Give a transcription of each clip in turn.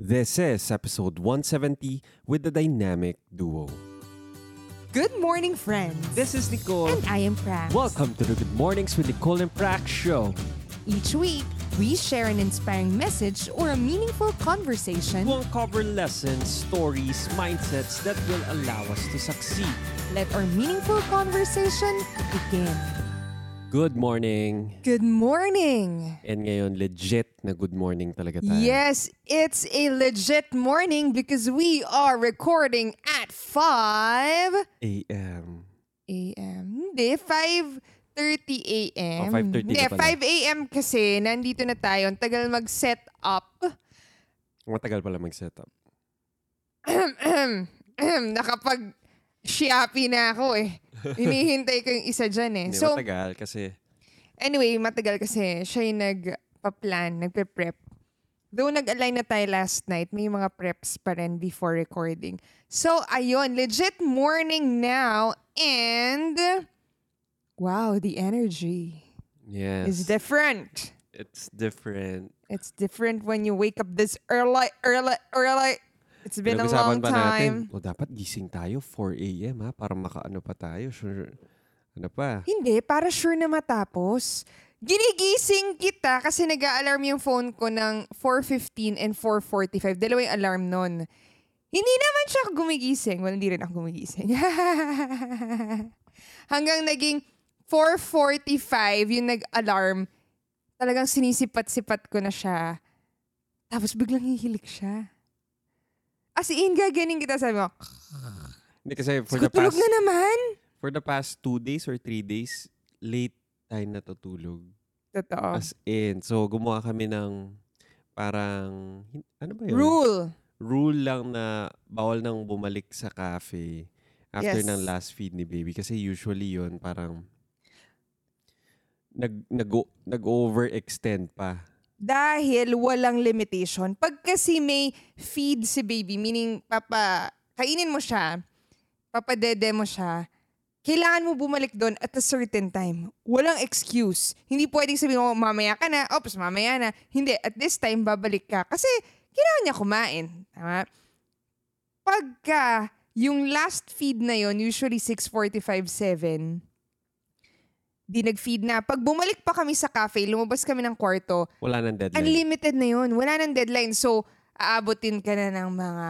This is episode 170 with the dynamic duo. Good morning, friends. This is Nicole. and I am Prax. Welcome to the Good Mornings with Nicole and Prax show. Each week, we share an inspiring message or a meaningful conversation. We'll cover lessons, stories, mindsets that will allow us to succeed. Let our meaningful conversation begin. Good morning. Good morning. And ngayon, legit na good morning talaga tayo. Yes, it's a legit morning because we are recording at 5 AM. a.m. Hindi, 5.30 a.m. Oh, 5:30 Hindi, ka pala. 5 a.m. kasi nandito na tayo. Ang tagal mag-set up. Matagal pala mag-setup. Nakapag Shopee na ako eh. Hinihintay ko yung isa dyan eh. Hindi, So, matagal kasi anyway, matagal kasi siya yung nagpa-plan, nagpe-prep. Though nag-align na tayo last night, may mga preps pa rin before recording. So, ayun, legit morning now and wow, the energy yes, is different. it's different. It's different when you wake up this early, early, early. It's been a long pa natin, time. o dapat gising tayo 4 a.m. ha, para makaano pa tayo. Sure. Ano pa? Hindi, para sure na matapos. Ginigising kita kasi nag-alarm yung phone ko ng 4.15 and 4.45. Dalawa yung alarm nun. Hindi naman siya gumigising. Well, hindi rin ako gumigising. Hanggang naging 4.45 yung nag-alarm. Talagang sinisipat-sipat ko na siya. Tapos biglang hihilik siya. As in, gaganing kita. Sabi mo, Hindi kasi for the tulog past na naman. for the past two days or three days, late tayo natutulog. Totoo. As in. So, gumawa kami ng parang, hin- ano ba yun? Rule. Rule lang na bawal nang bumalik sa cafe after Yes. ng last feed ni baby. Kasi usually yun parang nag, nag, nag-overextend pa. Dahil walang limitation. Pag kasi may feed si baby, meaning papa, kainin mo siya, papadede mo siya, kailangan mo bumalik doon at a certain time. Walang excuse. Hindi pwedeng sabihin mo, mamaya ka na, ops, mamaya na. Hindi, at this time, babalik ka. Kasi kailangan niya kumain. Tama? Pagka yung last feed na yon usually 6.45, 7, di nag-feed na. Pag bumalik pa kami sa cafe, lumabas kami ng kwarto, Wala nang deadline. Unlimited na yun. Wala nang deadline. So, aabotin ka na ng mga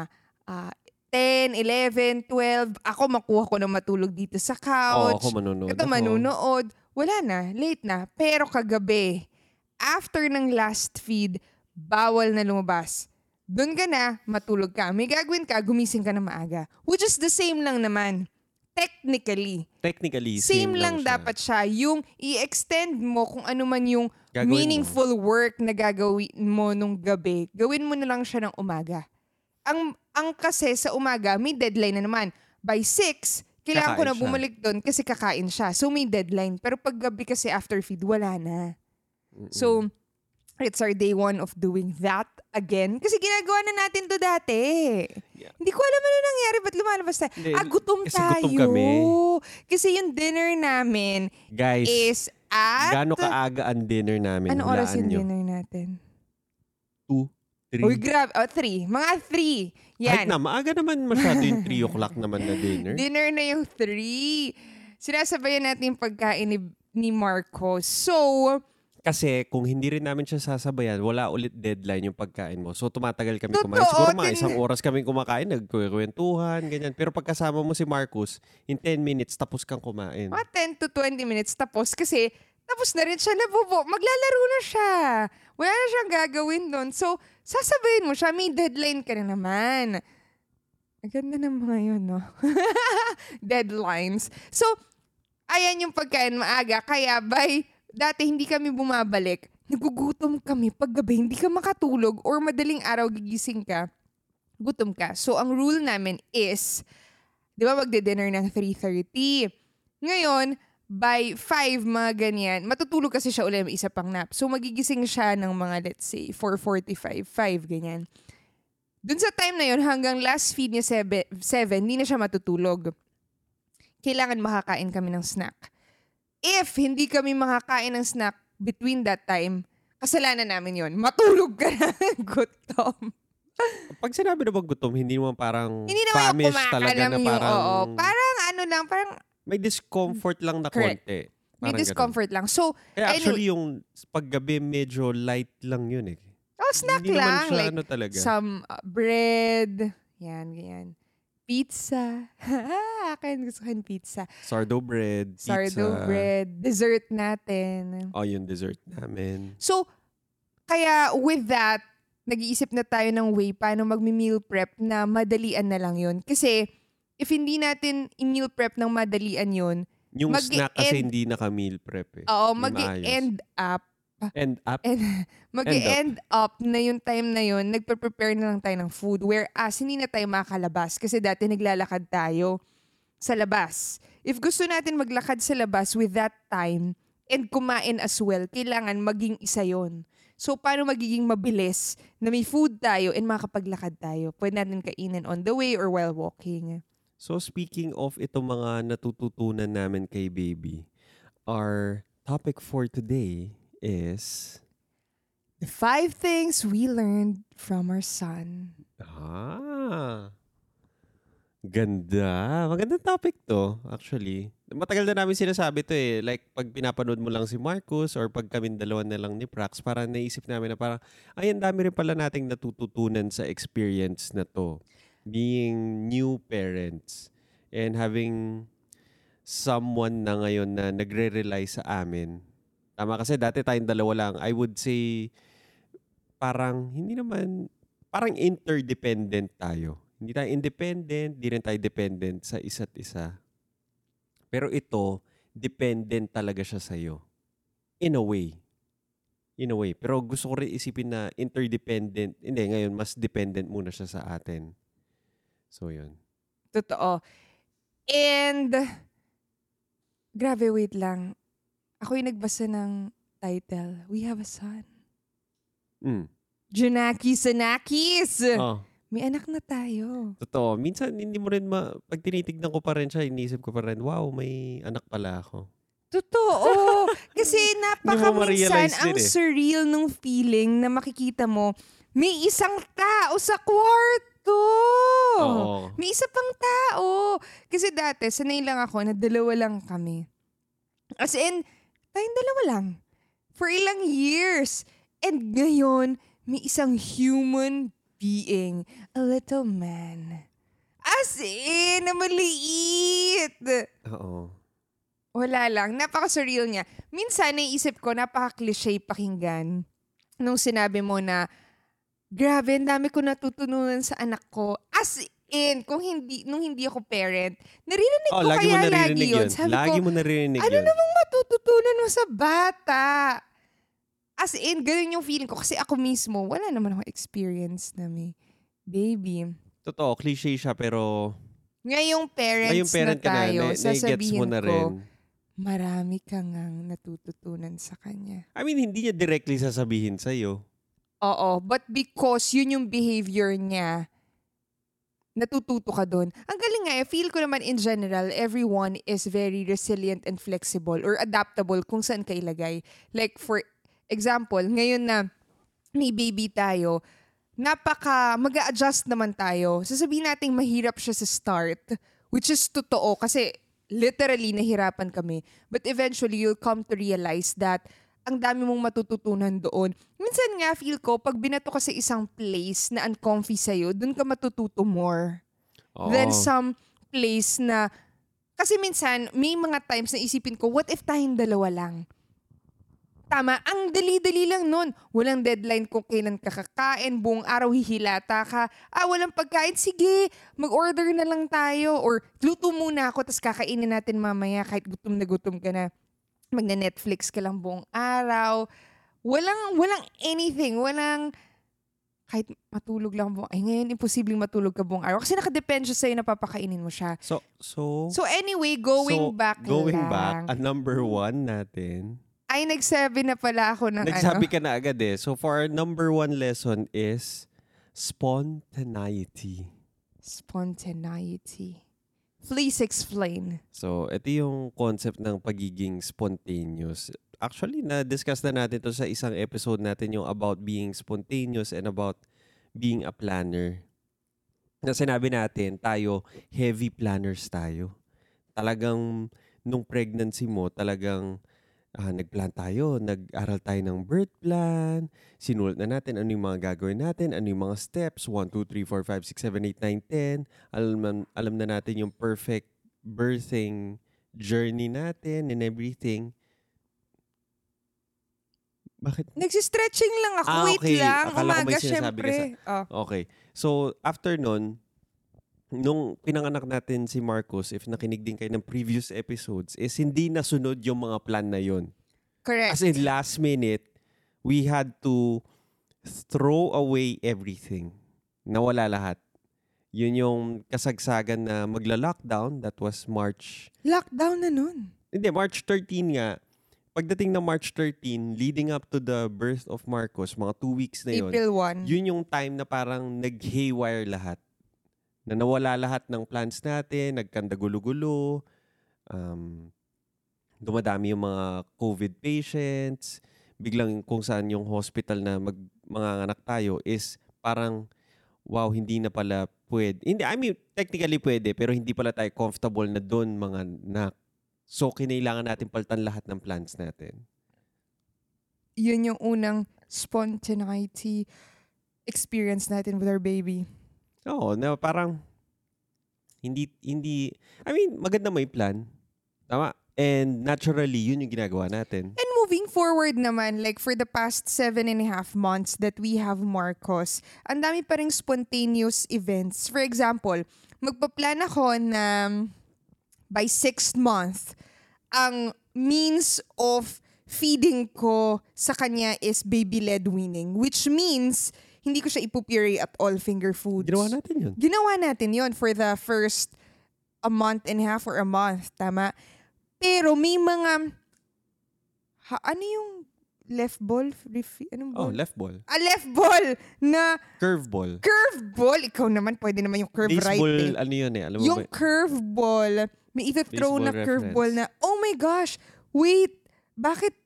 ah, 10, 11, 12. Ako makuha ko na matulog dito sa Oo, couch. ako manunood Ito ako. manunood. Wala na. Late na. Pero kagabi, after ng last feed, bawal na lumabas. Doon ka na, matulog ka. May gagawin ka, gumising ka na maaga. Which is the same lang naman. Technically. Technically, Same, lang, siya. dapat siya. Yung i-extend mo kung ano man yung Gagawin mo. meaningful work na gagawin mo nung gabi, gawin mo na lang siya ng umaga. Ang, ang kasi sa umaga, may deadline na naman. By 6, kailangan ko Kakain na siya. bumalik doon kasi kakain siya. So may deadline. Pero pag gabi kasi after feed, wala na. So, it's our day one of doing that again. Kasi ginagawa na natin to dati. Yeah. Hindi ko alam ano nangyari. Ba't lumalabas tayo? Hindi, ah, gutom kasi tayo. gutom kami. Kasi yung dinner namin Guys, is at... gaano kaaga ang dinner namin? Ano oras yung nyo. dinner natin? Two, three. Uy, grab. Oh, three. Mga three. Kahit Yan. na, maaga naman masyado yung 3 o'clock naman na dinner. Dinner na yung three. Sinasabayan natin yung pagkain ni, ni Marco. So, Kasi kung hindi rin namin siya sasabayan, wala ulit deadline yung pagkain mo. So tumatagal kami Totoo, kumain. Siguro mga isang oras kami kumakain, nagkukwentuhan, ganyan. Pero pagkasama mo si Marcus, in 10 minutes, tapos kang kumain. mga 10 to 20 minutes tapos kasi tapos na rin siya nabubo. Maglalaro na siya. Wala na siyang gagawin doon. So, sasabayin mo siya. May deadline ka na naman. Ang ganda ng mga yun, no? Deadlines. So, ayan yung pagkain maaga. Kaya by, dati hindi kami bumabalik. Nagugutom kami pag gabi, hindi ka makatulog or madaling araw gigising ka, gutom ka. So, ang rule namin is, di ba magde-dinner ng 3.30. Ngayon, by 5, mga ganyan, matutulog kasi siya ulit, may isa pang nap. So, magigising siya ng mga, let's say, 4.45, 5, ganyan. Dun sa time na yun, hanggang last feed niya 7, hindi na siya matutulog. Kailangan makakain kami ng snack. If hindi kami makakain ng snack between that time, kasalanan namin yon Matulog ka na gutom. Pag sinabi na gutom, hindi naman parang Hindi naman yung famish talaga na yung, parang, oo. Parang ano lang, parang may discomfort lang na Correct. konti. may Parang discomfort lang. So, ganun. Kaya anyway- actually yung paggabi medyo light lang yun eh. oh, snack hindi lang. naman siya like, ano talaga. some uh, bread. Yan, ganyan. Pizza. Akin, gusto ko pizza. Sourdough bread, pizza. Sourdough bread. Dessert natin. Oh, yung dessert namin. So, kaya with that, nag-iisip na tayo ng way paano mag-meal prep na madalian na lang yun. Kasi, if hindi natin i-meal prep ng madalian yun, Yung Mag-e- snack kasi hindi naka-meal prep eh. oo, mag-end up, And up. mag-end up na yung time na yun, nagpe-prepare na lang tayo ng food. Whereas, hindi na tayo makakalabas kasi dati naglalakad tayo sa labas. If gusto natin maglakad sa labas with that time and kumain as well, kailangan maging isa yon. So, paano magiging mabilis na may food tayo and makapaglakad tayo? Pwede natin kainin on the way or while walking. So speaking of itong mga natututunan namin kay baby, our topic for today is The five things we learned from our son. Ah. Ganda. Magandang topic to, actually. Matagal na namin sinasabi to eh. Like, pag pinapanood mo lang si Marcus or pag kami dalawa na lang ni Prax, parang naisip namin na parang, ay, ang dami rin pala nating natututunan sa experience na to. Being new parents and having someone na ngayon na nagre-rely sa amin. Tama kasi dati tayong dalawa lang. I would say, parang, hindi naman, parang interdependent tayo. Hindi tayo independent, di rin tayo dependent sa isa't isa. Pero ito, dependent talaga siya sa'yo. In a way. In a way. Pero gusto ko rin isipin na interdependent. Hindi, ngayon, mas dependent muna siya sa atin. So, yun. Totoo. And, grabe, wait lang. Ako yung nagbasa ng title, We Have a Son. Mm. Junakis Anakis! Oh, May anak na tayo. totoo. Minsan, hindi mo rin ma... Pag tinitignan ko pa rin siya, inisip ko pa rin, wow, may anak pala ako. Totoo. Kasi napaka minsan ma-realize ang eh. surreal nung feeling na makikita mo, may isang tao sa kwarto. Oo. May isa pang tao. Kasi dati, sanay lang ako na dalawa lang kami. As in, tayong dalawa lang. For ilang years. And ngayon, may isang human being. A little man. As in, na maliit. Oo. Wala lang. Napaka-surreal niya. Minsan, naisip ko, napaka-cliche pakinggan nung sinabi mo na, grabe, ang dami ko natutunan sa anak ko. As in, kung hindi, nung hindi ako parent, naririnig Oh, ko lagi mo kaya lagi naririnig yun. yun. Sabi Lagi ko, mo naririnig ano yun. namang matututunan mo sa bata? As in, ganun yung feeling ko. Kasi ako mismo, wala naman ako experience na may baby. Totoo, cliche siya pero Ngayong parents ngayong parent na ka na, tayo, na, gets sasabihin mo na ko, rin. marami ka ngang natututunan sa kanya. I mean, hindi niya directly sasabihin sa'yo. Oo, but because yun yung behavior niya, natututo ka doon. Ang galing nga, I feel ko naman in general, everyone is very resilient and flexible or adaptable kung saan ka ilagay. Like for example, ngayon na may baby tayo, napaka mag adjust naman tayo. Sasabihin natin mahirap siya sa start, which is totoo kasi literally nahirapan kami. But eventually, you'll come to realize that ang dami mong matututunan doon. Minsan nga feel ko, pag binato ka sa isang place na uncomfy sa'yo, doon ka matututo more Oo. than some place na... Kasi minsan, may mga times na isipin ko, what if tayong dalawa lang? Tama, ang dali-dali lang nun. Walang deadline kung kailan ka kakain, buong araw hihilata ka. Ah, walang pagkain, sige, mag-order na lang tayo. Or luto muna ako, tapos kakainin natin mamaya kahit gutom na gutom ka na. Magne-Netflix ka lang buong araw. Walang, walang anything, walang kahit matulog lang buong, ay ngayon imposibleng matulog ka buong araw kasi nakadepende siya sa'yo na papakainin mo siya. So, so, So anyway, going so, back going lang. back, ang number one natin, ay nagsabi na pala ako ng nagsabi ano. ka na agad eh. So, for our number one lesson is spontaneity. Spontaneity. Please explain. So, ito yung concept ng pagiging spontaneous. Actually, na-discuss na natin to sa isang episode natin yung about being spontaneous and about being a planner. Na sinabi natin, tayo, heavy planners tayo. Talagang, nung pregnancy mo, talagang ah, nagplan tayo, nag-aral tayo ng birth plan, sinulat na natin ano yung mga gagawin natin, ano yung mga steps, 1, 2, 3, 4, 5, 6, 7, 8, 9, 10. Alam, alam na natin yung perfect birthing journey natin and everything. Bakit? Nagsistretching lang ako. Ah, Wait okay. lang. Akala ko Umaga, may sinasabi ka syempre. Oh. Okay. So, after nun, nung pinanganak natin si Marcos, if nakinig din kayo ng previous episodes, is hindi nasunod yung mga plan na yon. Correct. As in, last minute, we had to throw away everything. Nawala lahat. Yun yung kasagsagan na magla-lockdown. That was March. Lockdown na nun. Hindi, March 13 nga. Pagdating ng March 13, leading up to the birth of Marcos, mga two weeks na yun, April 1. yun yung time na parang nag-haywire lahat. Na nawala lahat ng plans natin, nagkandagulo-gulo, um, dumadami yung mga COVID patients, biglang kung saan yung hospital na mag, mga anak tayo is parang, wow, hindi na pala pwede. Hindi, I mean, technically pwede, pero hindi pala tayo comfortable na doon mga anak. So, kinailangan natin palitan lahat ng plans natin. Yun yung unang spontaneity experience natin with our baby. Oo, na parang hindi hindi I mean, maganda may plan. Tama? And naturally, yun yung ginagawa natin. And moving forward naman, like for the past seven and a half months that we have Marcos, ang dami pa rin spontaneous events. For example, magpa-plan ako na by sixth month, ang means of feeding ko sa kanya is baby-led weaning. Which means, hindi ko siya ipupuree at all finger foods. Ginawa natin yun. Ginawa natin yon for the first a month and a half or a month. Tama? Pero may mga... Ha, ano yung left ball? Refi, anong Oh, ball? left ball. ah, left ball na Curve ball. curve ball. Ikaw naman, pwede naman yung curve right Baseball, eh. ano yun eh. Alam mo Yung ba? curve ball, may Baseball na curve reference. ball na, oh my gosh, wait, bakit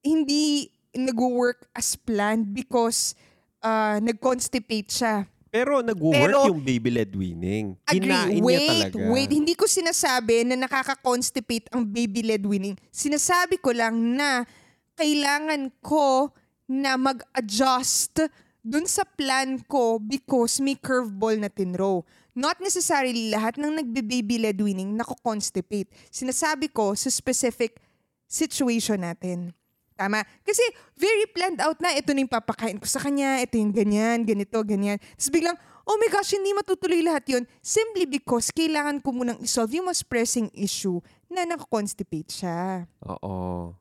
hindi nag-work as planned because uh, nag-constipate siya. Pero nag-work Pero- yung baby-led winning. Agree. Kinain niya Wait, talaga. wait. Hindi ko sinasabi na nakaka-constipate ang baby-led winning. Sinasabi ko lang na kailangan ko na mag-adjust dun sa plan ko because may curveball na tinrow. Not necessarily lahat ng nagbe-baby-led winning nako-constipate. Sinasabi ko sa specific situation natin. Tama? Kasi very planned out na. Ito na yung papakain ko sa kanya. Ito yung ganyan, ganito, ganyan. Tapos biglang, oh my gosh, hindi matutuloy lahat yun. Simply because kailangan ko munang isolve yung mas pressing issue na nakakonstipate siya. Oo.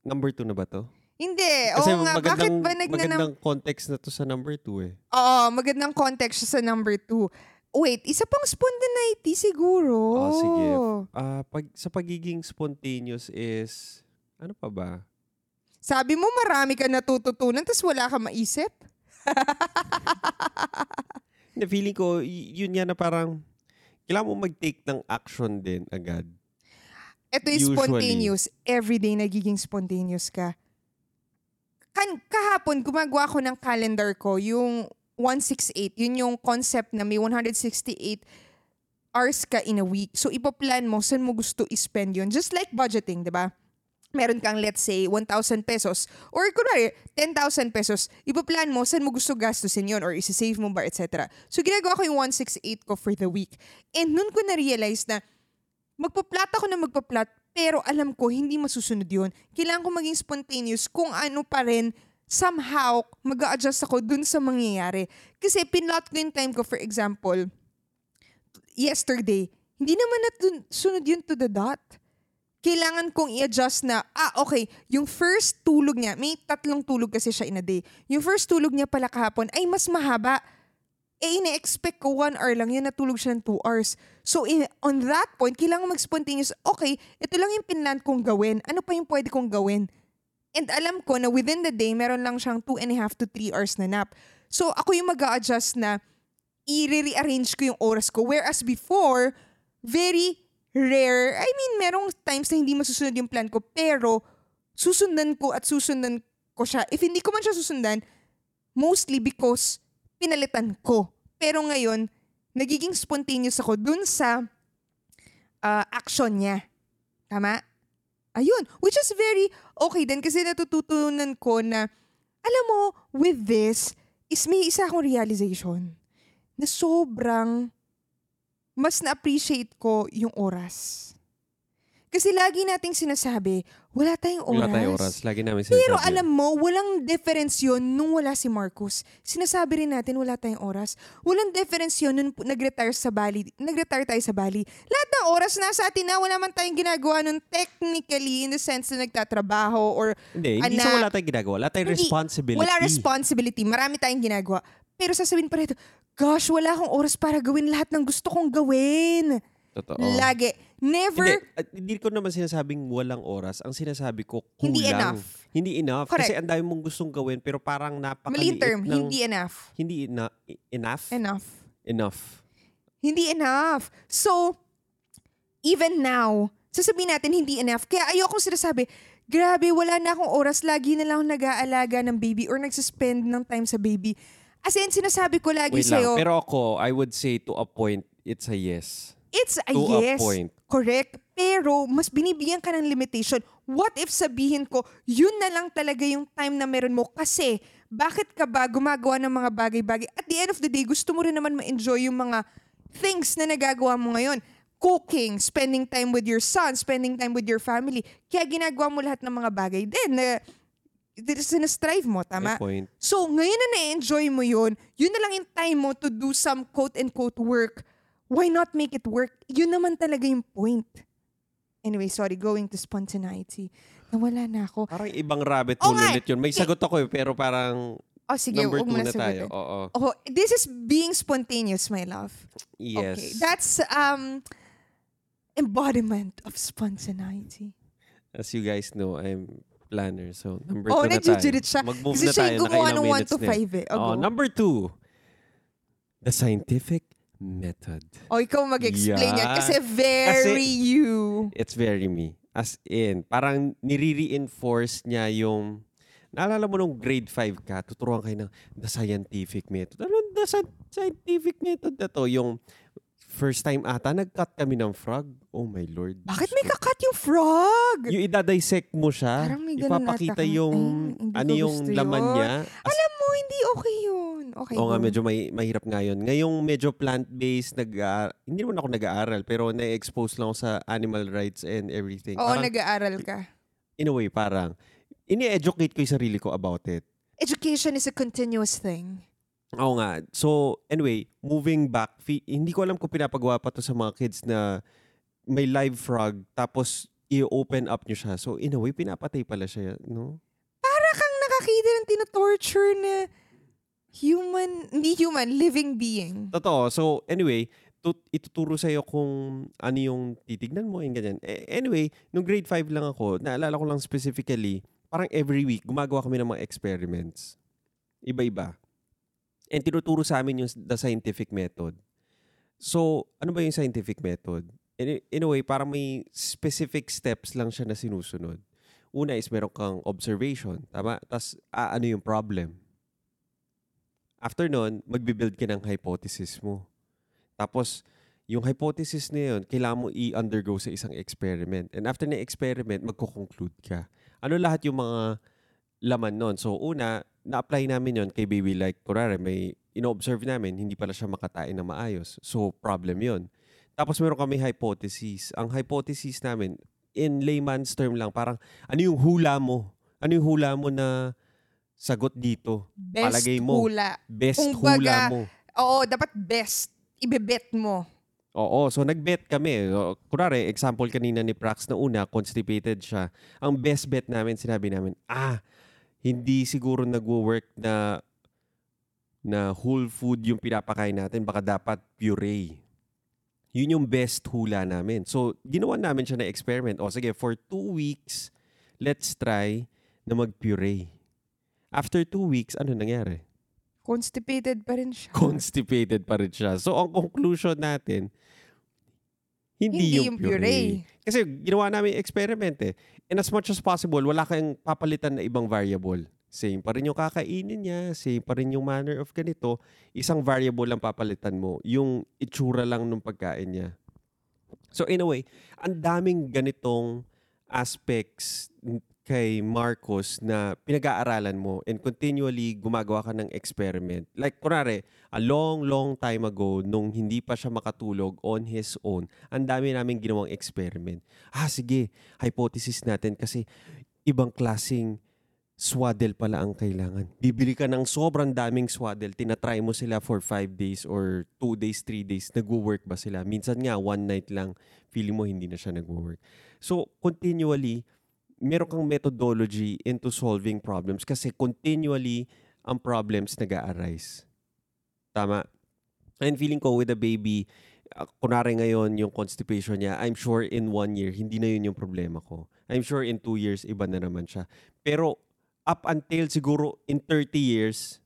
Number two na ba to? Hindi. Kasi Oo nga, bakit ba nagnanam... magandang context na to sa number two eh. Oo, magandang context siya sa number two. Wait, isa pang spontaneity siguro. Oh, sige. Ah, pag, sa pagiging spontaneous is, ano pa ba? Sabi mo marami ka natututunan tapos wala ka maisip? Hindi, feeling ko, y- yun yan na parang, kailangan mo mag-take ng action din agad. Ito yung Usually. spontaneous. Everyday nagiging spontaneous ka. Kan kahapon, gumagawa ko ng calendar ko, yung 168. Yun yung concept na may 168 hours ka in a week. So, ipoplan mo saan mo gusto i-spend yun. Just like budgeting, di ba? Meron kang, let's say, 1,000 pesos. Or, kunwari, 10,000 pesos. Ipoplan mo saan mo gusto gastusin yun or isa-save mo ba, etc. So, ginagawa ko yung 168 ko for the week. And nun ko na-realize na magpa-plot ako na magpa-plot, pero alam ko, hindi masusunod yun. Kailangan ko maging spontaneous kung ano pa rin, somehow, mag adjust ako dun sa mangyayari. Kasi pinlot ko yung time ko, for example, yesterday, hindi naman natun- sunod yun to the dot. Kailangan kong i-adjust na, ah, okay, yung first tulog niya, may tatlong tulog kasi siya in a day. Yung first tulog niya pala kahapon ay mas mahaba eh, ina-expect ko one hour lang yan, natulog siya ng two hours. So, in, on that point, kailangan mag-spontaneous, okay, ito lang yung pinlan kong gawin. Ano pa yung pwede kong gawin? And alam ko na within the day, meron lang siyang two and a half to three hours na nap. So, ako yung mag adjust na i-rearrange ko yung oras ko. Whereas before, very rare. I mean, merong times na hindi masusunod yung plan ko, pero susundan ko at susundan ko siya. If hindi ko man siya susundan, mostly because pinalitan ko. Pero ngayon, nagiging spontaneous ako dun sa ah, action niya. Tama? Ayun. Which is very okay din kasi natututunan ko na, alam mo, with this, is may isa akong realization na sobrang mas na-appreciate ko yung oras. Kasi lagi nating sinasabi, wala tayong oras. Wala tayong oras. Lagi namin sinasabi. Pero alam mo, walang difference yun nung wala si Marcus. Sinasabi rin natin wala tayong oras. Walang difference yun nung nag-retire sa Bali. Nag-retire tayo sa Bali. Lahat ng oras nasa atin na wala man tayong ginagawa nun technically in the sense na nagtatrabaho or Hindi, hindi sa wala tayong ginagawa. Wala tayong Hindi, responsibility. wala responsibility. Marami tayong ginagawa. Pero sasabihin pa rin, gosh, wala akong oras para gawin lahat ng gusto kong gawin. Totoo. Lagi. Never. Hindi, at hindi ko naman sinasabing walang oras. Ang sinasabi ko, kulang. Hindi enough. Hindi enough. Correct. Kasi ang dami mong gustong gawin pero parang Mali napakaliit term. ng... Hindi enough. Hindi ena- enough? Enough. enough. Hindi enough. So, even now, sasabihin natin hindi enough. Kaya ayokong sinasabi, grabe, wala na akong oras. Lagi na lang ako nag-aalaga ng baby or nagsuspend ng time sa baby. As in, sinasabi ko lagi Wait lang. sa'yo, Pero ako, I would say to a point, it's a yes. it's a to a yes. point. Correct. Pero, mas binibigyan ka ng limitation. What if sabihin ko, yun na lang talaga yung time na meron mo? Kasi, bakit ka ba gumagawa ng mga bagay-bagay? At the end of the day, gusto mo rin naman ma-enjoy yung mga things na nagagawa mo ngayon. Cooking, spending time with your son, spending time with your family. Kaya ginagawa mo lahat ng mga bagay din na sinastrive mo, tama? My point. So, ngayon na na-enjoy mo yun, yun na lang yung time mo to do some quote-unquote work. Why not make it work? Yun naman talaga yung point. Anyway, sorry, going to spontaneity. Nawala na ako. Parang ibang rabbit hole nga. ulit yun. May sagot ako eh, pero parang Oh, sige, number two na na tayo. sagutin. Oo. Oh, this is being spontaneous, my love. Yes. Okay, that's um embodiment of spontaneity. As you guys know, I'm planner. So, number Oh, two na tayo. nagjujurit siya. Mag-move Kasi na siya tayo. yung gumawa ng 1 minutes to na eh. 5 eh. Oh, Oh, go. number two. The scientific method. Oh, ikaw mag-explain yan. Yeah. Kasi very you. It's very me. As in, parang nire-reinforce niya yung Naalala mo nung grade 5 ka, tuturuan kayo ng the scientific method. Ano the sci- scientific method na to? Yung first time ata, nag-cut kami ng frog. Oh my lord. Bakit may kakat yung frog? Yung idadissect mo siya, Parang may ganun ipapakita ata yung Ay, hindi ano ko yung gusto laman yun. niya. As, Alam mo, hindi okay yun. Okay, Oo nga, go. medyo may, mahirap nga yun. Ngayong medyo plant-based, nag hindi naman ako nag-aaral, pero na-expose lang ako sa animal rights and everything. Oo, Parang, nag-aaral ka. in a way, parang, ini-educate ko yung sarili ko about it. Education is a continuous thing. Oo nga. So, anyway, moving back, fi- hindi ko alam kung pinapagawa pa to sa mga kids na may live frog, tapos i-open up nyo siya. So, in a way, pinapatay pala siya, no? Para kang nakakita ng tinotorture na human, hindi human, living being. Totoo. So, anyway, tut- ituturo sa'yo kung ano yung titignan mo, yung ganyan. Eh, anyway, nung grade 5 lang ako, naalala ko lang specifically, parang every week, gumagawa kami ng mga experiments. Iba-iba. And tinuturo sa amin yung the scientific method. So, ano ba yung scientific method? In, in a way, parang may specific steps lang siya na sinusunod. Una is meron kang observation, tama? Tapos, ah, ano yung problem? After nun, magbe-build ka ng hypothesis mo. Tapos, yung hypothesis na yun, kailangan mo i-undergo sa isang experiment. And after na experiment, magko-conclude ka. Ano lahat yung mga laman nun? So, una, na-apply namin yon kay baby like, kurare, may ino-observe namin, hindi pala siya makatain na maayos. So, problem yon Tapos, meron kami hypothesis. Ang hypothesis namin, in layman's term lang, parang, ano yung hula mo? Ano yung hula mo na sagot dito? Best Palagay mo. hula. Best Kumbaga, hula mo. Oo, dapat best. Ibebet mo. Oo, so nag-bet kami. O, Kunwari, example kanina ni Prax na una, constipated siya. Ang best bet namin, sinabi namin, ah, hindi siguro nagwo-work na na whole food yung pinapakain natin, baka dapat puree. Yun yung best hula namin. So, ginawa namin siya na experiment. O sige, for two weeks, let's try na mag-puree. After two weeks, ano nangyari? Constipated pa rin siya. constipated pa rin siya. So, ang conclusion natin, hindi, yung, puree. Kasi ginawa namin yung experiment eh. And as much as possible, wala kayong papalitan na ibang variable. Same pa rin yung kakainin niya, same pa rin yung manner of ganito. Isang variable lang papalitan mo, yung itsura lang ng pagkain niya. So in a way, ang daming ganitong aspects kay Marcos na pinag-aaralan mo and continually gumagawa ka ng experiment. Like, kunwari, a long, long time ago, nung hindi pa siya makatulog on his own, ang dami namin ginawang experiment. Ah, sige, hypothesis natin kasi ibang klasing swaddle pala ang kailangan. Bibili ka ng sobrang daming swaddle, tinatry mo sila for 5 days or 2 days, 3 days, nagwo-work ba sila? Minsan nga, one night lang, feeling mo hindi na siya nagwo-work. So, continually, meron kang methodology into solving problems kasi continually, ang problems nag arise Tama? And feeling ko with the baby, uh, ngayon yung constipation niya, I'm sure in one year, hindi na yun yung problema ko. I'm sure in two years, iba na naman siya. Pero up until siguro in 30 years,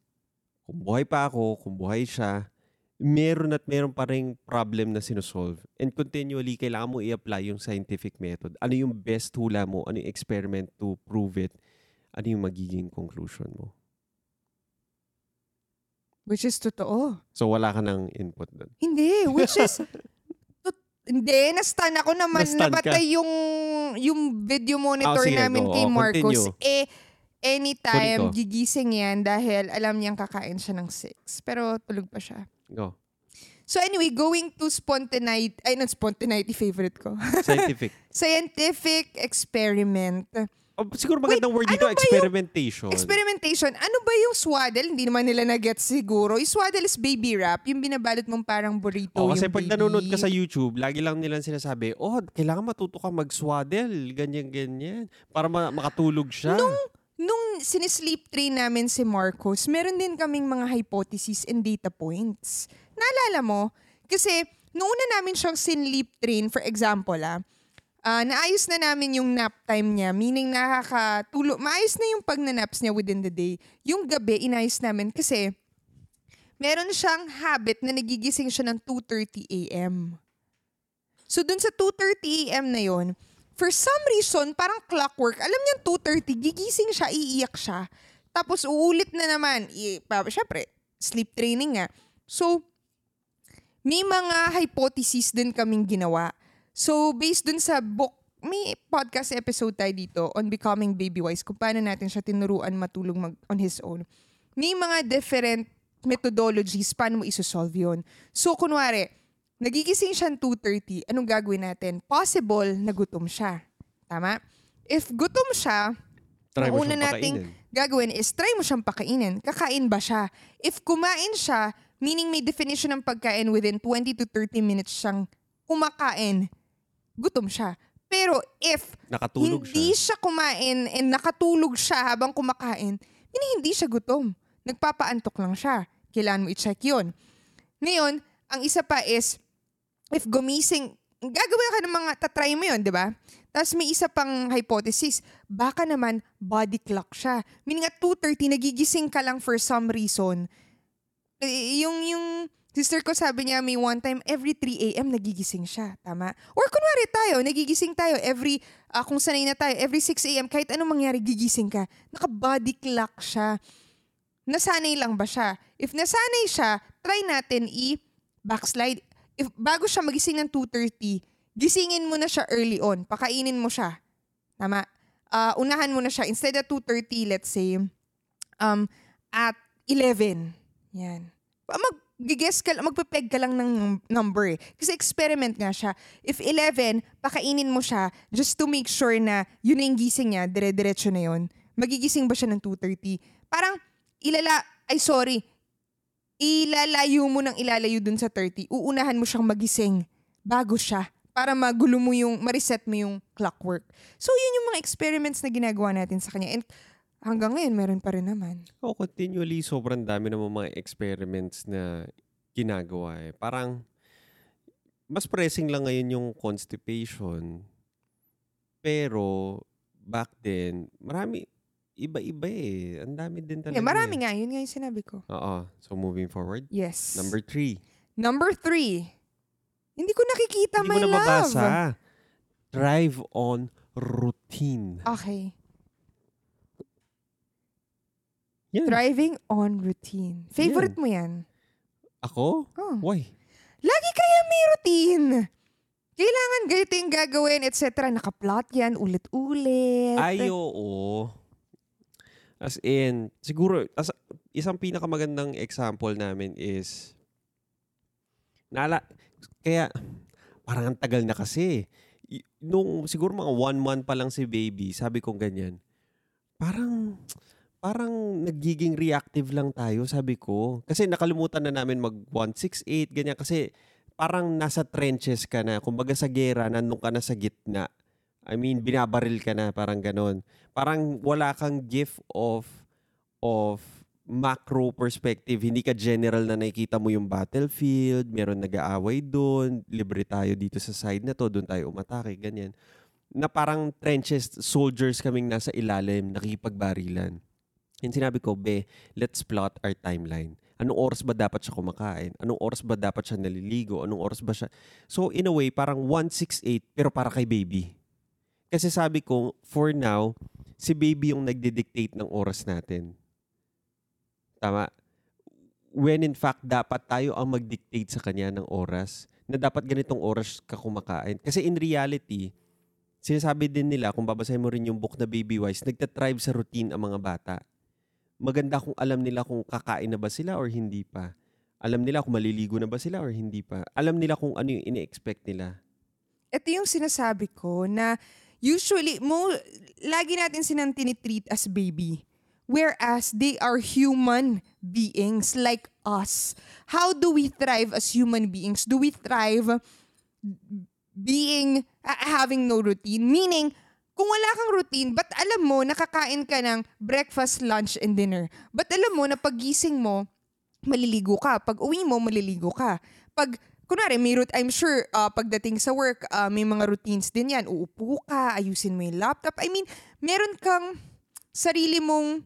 kung buhay pa ako, kung buhay siya, meron at meron pa rin problem na sinosolve. And continually, kailangan mo i-apply yung scientific method. Ano yung best hula mo? Ano yung experiment to prove it? Ano yung magiging conclusion mo? Which is totoo. So, wala ka ng input doon? Hindi, which is... tut- hindi, na-stun ako naman. Na-stun ka? Nabatay yung, yung video monitor Ah, sige, namin go. kay Oh, Marcos. continue. Eh, anytime Kunin ko. gigising yan dahil alam niyang kakain siya ng 6. Pero tulog pa siya. Go. So anyway, going to spontaneity, ay not spontaneity favorite ko. Scientific. Scientific experiment. Oh, siguro magandang word ano dito, ba yung experimentation. Experimentation. Ano ba yung swaddle? Hindi naman nila na-get siguro. Yung swaddle is baby wrap. Yung binabalot mong parang burrito Oh, kasi yung pag baby. nanonood ka sa YouTube, lagi lang nilang sinasabi, oh, kailangan matuto ka mag-swaddle, ganyan-ganyan, para ma- makatulog siya. Nung sinisleep train namin si Marcos, meron din kaming mga hypotheses and data points. Naalala mo? Kasi noong una namin siyang sinleep train, for example ah, ah, naayos na namin yung nap time niya, meaning nakakatulog, maayos na yung pagnanaps niya within the day. Yung gabi, inayos namin kasi meron siyang habit na nagigising siya ng 2.30 a.m. So dun sa 2.30 a.m. na yon, for some reason, parang clockwork, alam niya 2.30, gigising siya, iiyak siya. Tapos uulit na naman, i, syempre, sleep training nga. So, may mga hypotheses din kaming ginawa. So, based dun sa book, may podcast episode tayo dito on becoming baby wise kung paano natin siya tinuruan matulog mag, on his own. May mga different methodologies paano mo isosolve yun. So, kunwari, nagigising siya 2.30, anong gagawin natin? Possible na gutom siya. Tama? If gutom siya, Try mo ang una nating pakainin. gagawin is try mo siyang pakainin. Kakain ba siya? If kumain siya, meaning may definition ng pagkain within 20 to 30 minutes siyang kumakain, gutom siya. Pero if Nakatulog hindi siya. siya kumain and nakatulog siya habang kumakain, meaning hindi siya gutom. Nagpapaantok lang siya. Kailangan mo i-check yun. Ngayon, ang isa pa is, if gumising, gagawin ka ng mga, tatry mo yun, di ba? Tapos may isa pang hypothesis, baka naman body clock siya. Meaning at 2.30, nagigising ka lang for some reason. Eh, yung, yung sister ko sabi niya, may one time, every 3 a.m. nagigising siya. Tama? Or kunwari tayo, nagigising tayo every, ah, kung sanay na tayo, every 6 a.m., kahit anong mangyari, gigising ka. Naka-body clock siya. Nasanay lang ba siya? If nasanay siya, try natin i-backslide. If bago siya magising ng 2.30, gisingin mo na siya early on. Pakainin mo siya. Tama? Ah, unahan mo na siya. Instead of 2.30, let's say, um, at 11. Yan. Mag guess ka, magpipeg ka lang ng number eh. Kasi experiment nga siya. If 11, pakainin mo siya just to make sure na yun na yung gising niya, dire-diretso na yun. Magigising ba siya ng 2.30? Parang, ilala, ay sorry, ilalayo mo ng ilalayo dun sa 30. Uunahan mo siyang magising bago siya para magulo mo yung, ma-reset mo yung clockwork. So, yun yung mga experiments na ginagawa natin sa kanya. And hanggang ngayon, meron pa rin naman. Oh, continually, sobrang dami naman mga experiments na ginagawa eh. Parang, mas pressing lang ngayon yung constipation. Pero, back then, marami, iba-iba eh. Ang dami din talaga. Yeah, marami eh. nga. Yun nga yung sinabi ko. Oo. So, moving forward. Yes. Number three. Number three. Hindi ko nakikita, Hindi my mo na love. mabasa. Thrive on routine. Okay. Yan. Thriving on routine. Favorite mo yan? Ako? Oh. Why? Lagi kaya may routine. Kailangan ganito yung gagawin, etc. Nakaplot yan, ulit-ulit. Ay, oo. As in, siguro, as, isang pinakamagandang example namin is, naala, kaya, parang ang tagal na kasi. Nung siguro mga one month pa lang si baby, sabi kong ganyan, parang, parang nagiging reactive lang tayo, sabi ko. Kasi nakalimutan na namin mag 168, ganyan. Kasi parang nasa trenches ka na. Kumbaga sa gera, nandun ka na sa gitna. I mean, binabaril ka na, parang ganon. Parang wala kang gift of of macro perspective. Hindi ka general na nakikita mo yung battlefield, meron nag-aaway doon, libre tayo dito sa side na to, doon tayo umatake, ganyan. Na parang trenches, soldiers kaming nasa ilalim, nakikipagbarilan. Yung sinabi ko, be, let's plot our timeline. Anong oras ba dapat siya kumakain? Anong oras ba dapat siya naliligo? Anong oras ba siya... So, in a way, parang 168 pero para kay baby. Kasi sabi ko, for now, si baby yung nagde-dictate ng oras natin. Tama? When in fact, dapat tayo ang mag-dictate sa kanya ng oras na dapat ganitong oras ka kumakain. Kasi in reality, sinasabi din nila, kung babasahin mo rin yung book na Baby Wise, nagtatribe sa routine ang mga bata. Maganda kung alam nila kung kakain na ba sila or hindi pa. Alam nila kung maliligo na ba sila or hindi pa. Alam nila kung ano yung ini-expect nila. Ito yung sinasabi ko na usually, mo, lagi natin silang tinitreat as baby. Whereas they are human beings like us. How do we thrive as human beings? Do we thrive being, uh, having no routine? Meaning, kung wala kang routine, but alam mo, nakakain ka ng breakfast, lunch, and dinner. But alam mo na pagising mo, maliligo ka. Pag uwi mo, maliligo ka. Pag, kunwari, may rout- I'm sure, uh, pagdating sa work, uh, may mga routines din yan. Uupo ka, ayusin mo yung laptop. I mean, meron kang sarili mong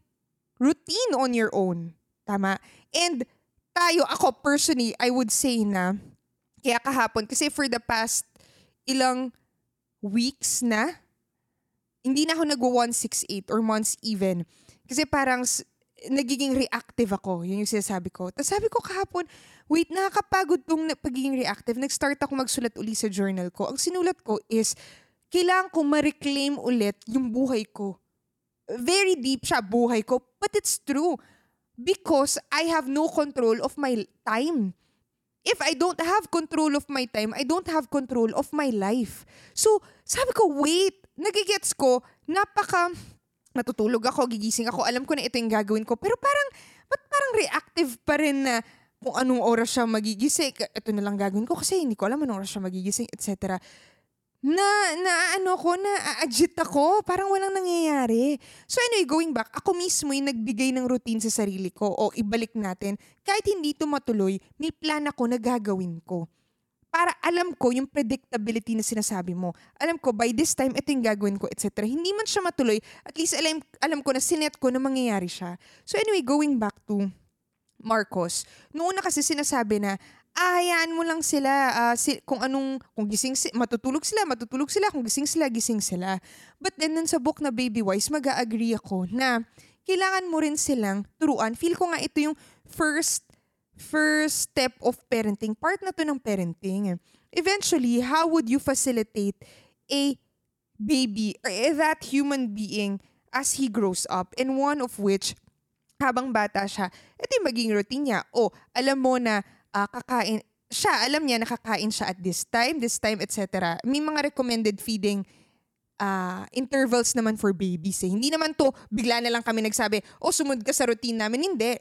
routine on your own. Tama? And tayo, ako personally, I would say na, kaya kahapon, kasi for the past ilang weeks na, hindi na ako nag-168 or months even. Kasi parang nagiging reactive ako. Yun yung sinasabi ko. Tapos sabi ko kahapon, wait, nakakapagod tong pagiging reactive. Nag-start ako magsulat uli sa journal ko. Ang sinulat ko is, kailangan ko ma-reclaim ulit yung buhay ko. Very deep siya, buhay ko. But it's true. Because I have no control of my time. If I don't have control of my time, I don't have control of my life. So, sabi ko, wait, nagigets ko, napaka, natutulog ako, gigising ako, alam ko na ito yung gagawin ko. Pero parang, ba't parang reactive pa rin na kung anong oras siya magigising, ito na lang gagawin ko kasi hindi ko alam anong oras siya magigising, etc. Na, na ano ko, na agit ako, parang walang nangyayari. So anyway, going back, ako mismo yung nagbigay ng routine sa sarili ko o ibalik natin. Kahit hindi ito matuloy, may plan ako na gagawin ko. Para alam ko yung predictability na sinasabi mo. Alam ko, by this time, ito yung gagawin ko, etc. Hindi man siya matuloy, at least alam, alam ko na sinet ko na mangyayari siya. So anyway, going back to Marcos, noon na kasi sinasabi na, ah, hayaan mo lang sila ah, si, kung anong, kung gising si, matutulog sila, matutulog sila, kung gising sila, gising sila. But then, nun sa book na Baby Wise, mag agree ako na kailangan mo rin silang turuan. Feel ko nga ito yung first first step of parenting. Part na to ng parenting. Eventually, how would you facilitate a baby or eh, that human being as he grows up? And one of which, habang bata siya, ito yung maging routine niya. O, alam mo na ah, kakain, siya, alam niya nakakain siya at this time, this time, etc. May mga recommended feeding ah, intervals naman for babies eh. Hindi naman to, bigla na lang kami nagsabi, oh, sumunod ka sa routine namin. Hindi.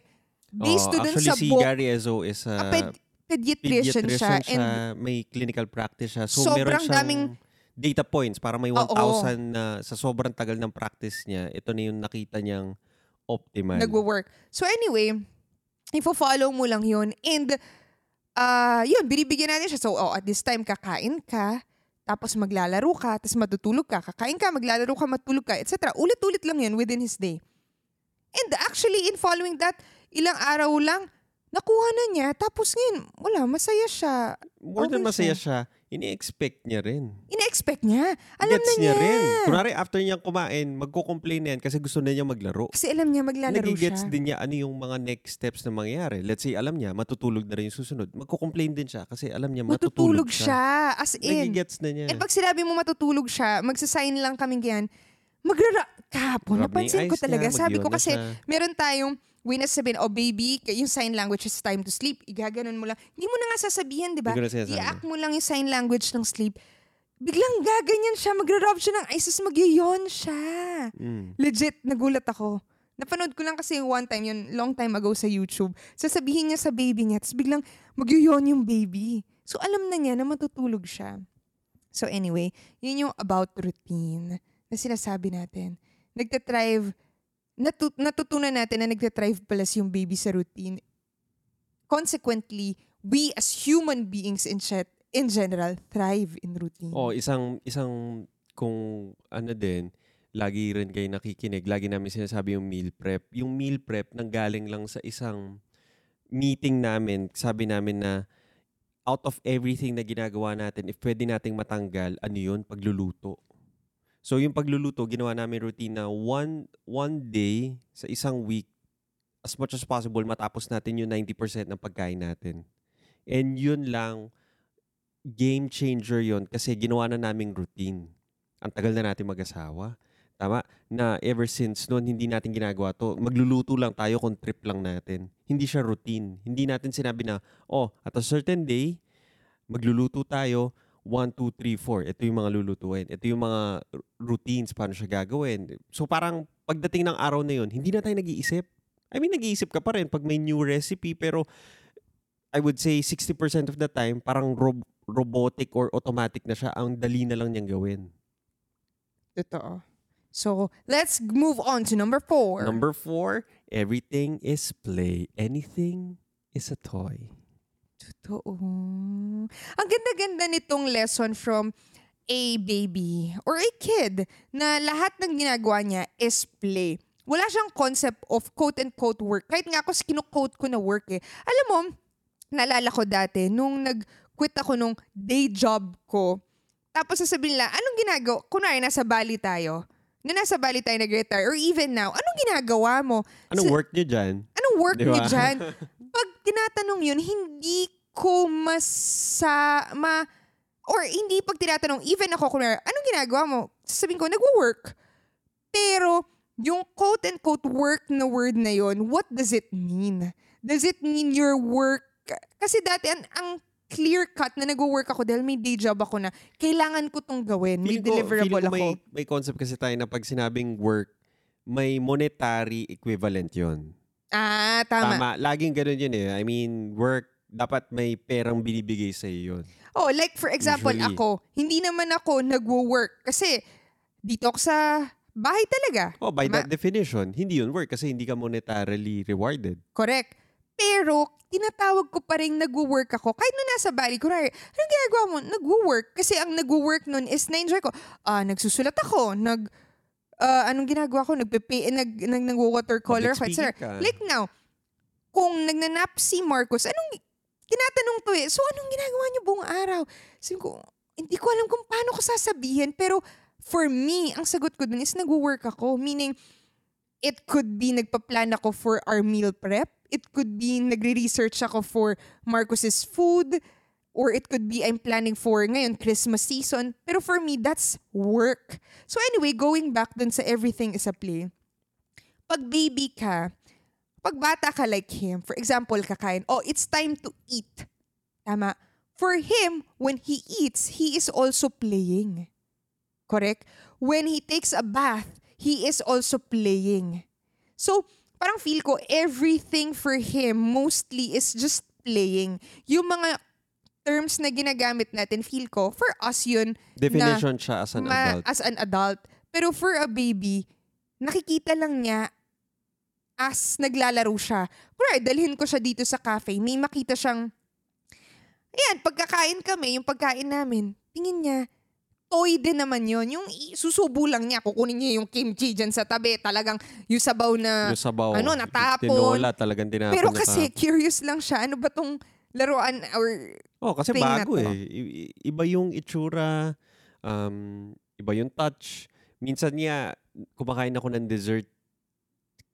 Based Oo, to dun sa si book, Gary Ezo is a ah, ped- pediatrician, siya. pediatrician siya, And may clinical practice siya. So, meron siyang daming- data points para may Oo. 1,000 na sa sobrang tagal ng practice niya. Ito na yung nakita niyang optimal. nagwo-work. So anyway, ifo-follow mo lang yun. And, ah yun, binibigyan natin siya. So, oh, at this time, kakain ka, tapos maglalaro ka, tapos matutulog ka. Kakain ka, maglalaro ka, matulog ka, etc. Ulit-ulit lang yun within his day. And actually, in following that, ilang araw lang, nakuha na niya. Tapos ngayon, wala, masaya siya. more than Okay masaya siya. siya, ini-expect niya rin. Ina-expect niya. Alam Gets na niya. rin. Kunwari, after niyang kumain, magko-complain na yan kasi gusto na niya maglaro. Kasi alam niya maglalaro Nagigets siya. din niya ano yung mga next steps na mangyayari. Let's say, alam niya, matutulog na rin yung susunod. Magko-complain din siya kasi alam niya matutulog, Matutulog siya. As in. Nagigets na niya. And pag sinabi mo matutulog siya, magsasign lang kaming ganyan, magrara... Kahapon, yung napansin ko talaga. niya, Sabi ko kasi, siya. meron tayong way na sabihin, oh baby, yung sign language is time to sleep. Igaganon mo lang. Hindi mo na nga sasabihin, di ba? I-act mo lang yung sign language ng sleep. Biglang gaganyan siya, magra-rub siya ng tapos mag-yawn siya. Mm. Legit, nagulat ako. Napanood ko lang kasi one time, yun, long time ago sa YouTube. Sasabihin niya sa baby niya, tapos biglang mag-yawn yung baby. So alam na niya na matutulog siya. So anyway, yun yung about routine na sinasabi natin. Nagtatrive, natu- natutunan natin na nagtatrive pala yung baby sa routine. Consequently, we as human beings in, chat, in general thrive in routine. Oh, isang isang kung ano din, lagi rin kayo nakikinig, lagi namin sinasabi yung meal prep. Yung meal prep nanggaling lang sa isang meeting namin, sabi namin na out of everything na ginagawa natin, if pwede nating matanggal, ano yun? Pagluluto. So yung pagluluto, ginawa namin routine na one, one day sa isang week, as much as possible, matapos natin yung 90% ng pagkain natin. And yun lang, game changer yon kasi ginawa na naming routine. Ang tagal na natin mag-asawa. Tama? Na ever since noon, hindi natin ginagawa to. Magluluto lang tayo kung trip lang natin. Hindi siya routine. Hindi natin sinabi na, oh, at a certain day, magluluto tayo, 1, 2, 3, 4. Ito yung mga lulutuin. Ito yung mga routines, paano siya gagawin. So parang pagdating ng araw na yun, hindi na tayo nag-iisip. I mean, nag-iisip ka pa rin pag may new recipe, pero I would say 60% of the time, parang rob- robotic or automatic na siya. Ang dali na lang niyang gawin. Totoo. So, let's move on to number four. Number four, everything is play. Anything is a toy. Totoo. Ang ganda-ganda nitong lesson from a baby or a kid na lahat ng ginagawa niya is play. Wala siyang concept of quote-unquote work. Kahit nga ako sa kino-quote ko na work eh. Alam mo, naalala ko dati, nung nag-quit ako nung day job ko, tapos sasabihin nila, anong ginagawa? Kunwari, nasa Bali tayo. Na nasa Bali tayo nag-retire or even now, anong ginagawa mo? Anong Sa- work niyo dyan? Anong work Di niyo dyan? Pag tinatanong yun, hindi ko masa... Ma, or hindi pag tinatanong, even ako, kunwari, anong ginagawa mo? Sasabihin ko, nagwo-work. Pero, yung quote-unquote work na word na yon, what does it mean? Does it mean your work? Kasi dati, ang, ang clear-cut na nagwo-work ako dahil may day job ako na kailangan ko tong gawin. May Feeling ko- deliverable ko ako. May, may concept kasi tayo na pag sinabing work, may monetary equivalent yon. Ah, tama. Tama. Laging ganun yun eh. I mean, work, dapat may perang binibigay sa iyo yun. Oh, like for example, Usually. ako, hindi naman ako nagwo-work kasi dito ako sa bahay talaga. Oh, by Tama. that definition, hindi yun work kasi hindi ka monetarily rewarded. Correct. Pero, tinatawag ko pa rin nagwo-work ako. Kahit na nasa bahay, kunwari, anong ginagawa mo? Nagwo-work. Kasi ang nagwo-work nun is na-enjoy ko. Ah, nagsusulat ako. Nag, ah, anong ginagawa ko? Nagpe nag, nag, nag-watercolor Public etc. Like now, kung nagnanap si Marcos, anong, tinatanong to eh, so anong ginagawa niyo buong araw? Sabi ko, hindi ko alam kung paano ko sasabihin, pero for me, ang sagot ko dun is nagwo-work ako. Meaning, it could be nagpa-plan ako for our meal prep. It could be nagre-research ako for Marcos's food. Or it could be I'm planning for ngayon Christmas season. Pero for me, that's work. So anyway, going back dun sa everything is a play. Pag baby ka, pag bata ka like him, for example, kakain, oh, it's time to eat. Tama. For him, when he eats, he is also playing. Correct? When he takes a bath, he is also playing. So, parang feel ko, everything for him mostly is just playing. Yung mga terms na ginagamit natin, feel ko, for us yun, Definition siya as an ma- adult. as an adult. Pero for a baby, nakikita lang niya as naglalaro siya. Kunwari, dalhin ko siya dito sa cafe, may makita siyang, ayan, pagkakain kami, yung pagkain namin, tingin niya, toy din naman yon Yung susubo lang niya, kukunin niya yung kimchi dyan sa tabi, talagang yung sabaw na, yung sabaw. ano, natapon. Tinola talagang tinapon pero na kasi ka- curious lang siya, ano ba tong laruan or Oh, kasi thing bago eh. I- iba yung itsura, um, iba yung touch. Minsan nga, kumakain ako ng dessert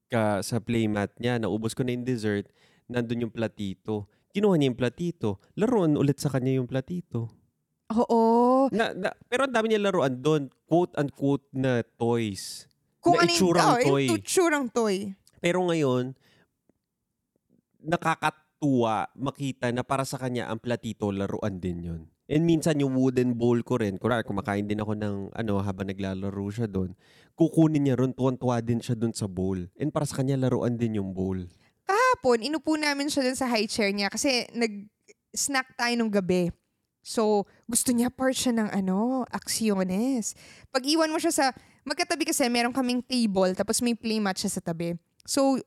ka sa playmat niya, naubos ko na yung dessert, nandun yung platito. Kinuha niya yung platito. Laruan ulit sa kanya yung platito. Oo. Na, na, pero ang dami niya laruan doon, quote-unquote na toys. Kung Na ano yung, itsurang oh, toy. yung itsurang toy. Pero ngayon, nakakatuwa makita na para sa kanya ang platito, laruan din yon. And minsan yung wooden bowl ko rin, kunwari kumakain din ako ng ano habang naglalaro siya doon, kukunin niya ron, tuwan-tuwa din siya doon sa bowl. And para sa kanya, laruan din yung bowl. Kahapon, inupo namin siya dun sa high chair niya kasi nag-snack tayo nung gabi. So, gusto niya part siya ng ano, aksyones. Pag iwan mo siya sa, magkatabi kasi meron kaming table tapos may playmat siya sa tabi. So,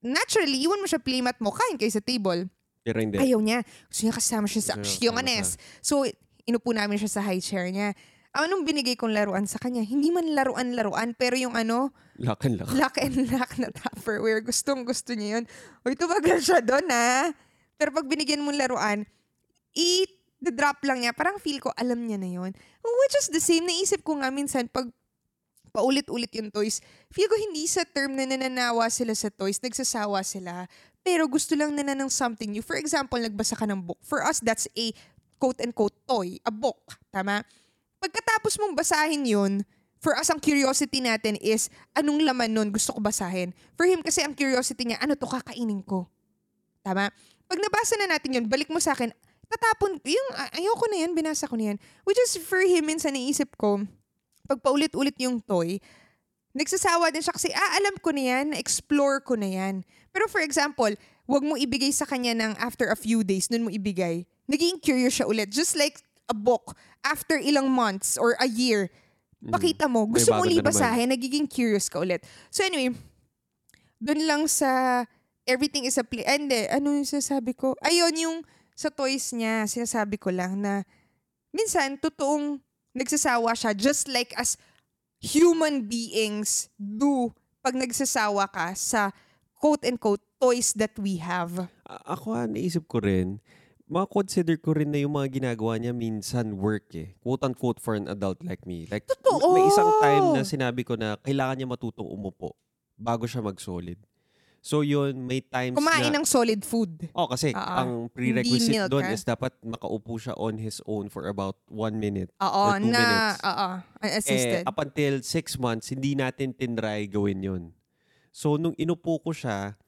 naturally, iwan mo siya playmat mo, kain kayo sa table. Pero hindi. Ayaw niya. Gusto niya kasama siya sa aksyones. So, inupo namin siya sa high chair niya. Anong binigay kong laruan sa kanya? Hindi man laruan-laruan, pero yung ano, Lakan lang. lock and lock na Tupperware. Gustong gusto niya yun. Uy, tumagal siya doon ha. Pero pag binigyan mo laruan, i-drop lang niya. Parang feel ko, alam niya na yun. Which is the same. Naisip ko nga minsan, pag paulit-ulit yung toys, feel ko hindi sa term na nananawa sila sa toys, nagsasawa sila. Pero gusto lang nila ng something new. For example, nagbasa ka ng book. For us, that's a quote-unquote toy, a book. Tama? Pagkatapos mong basahin yun, for us, ang curiosity natin is, anong laman nun gusto ko basahin? For him, kasi ang curiosity niya, ano to kakainin ko? Tama? Pag nabasa na natin yun, balik mo sa akin, tatapon, yung, ay- ayoko na yan, binasa ko na yan. Which is, for him, minsan naisip ko, pag paulit-ulit yung toy, nagsasawa din siya kasi, ah, alam ko na yan, explore ko na yan. Pero for example, wag mo ibigay sa kanya ng after a few days, nun mo ibigay. Naging curious siya ulit. Just like a book, after ilang months or a year, pakita mo, Mm. Gusto mo bago ulit na naman. basahin, nagiging curious ka ulit. So anyway, dun lang sa everything is a play. Ah, Hindi, ano yung sinasabi ko? Ayun, yung sa toys niya, sinasabi ko lang na minsan, totoong nagsasawa siya just like as human beings do pag nagsasawa ka sa quote-unquote toys that we have. A- ako ah, naisip ko rin, ma-consider ko rin na yung mga ginagawa niya minsan work eh. Quote-unquote for an adult like me. Like, Totoo! may isang time na sinabi ko na kailangan niya matutong umupo bago siya mag-solid. So yun, may times Kumain na... ng solid food. Oh, kasi Oo. ang prerequisite milk, doon ah. is dapat makaupo siya on his own for about one minute. Oo, Or two na, minutes. oo, unassisted. Eh, up until six months, hindi natin tinry gawin yun. So, nung inupo ko siya,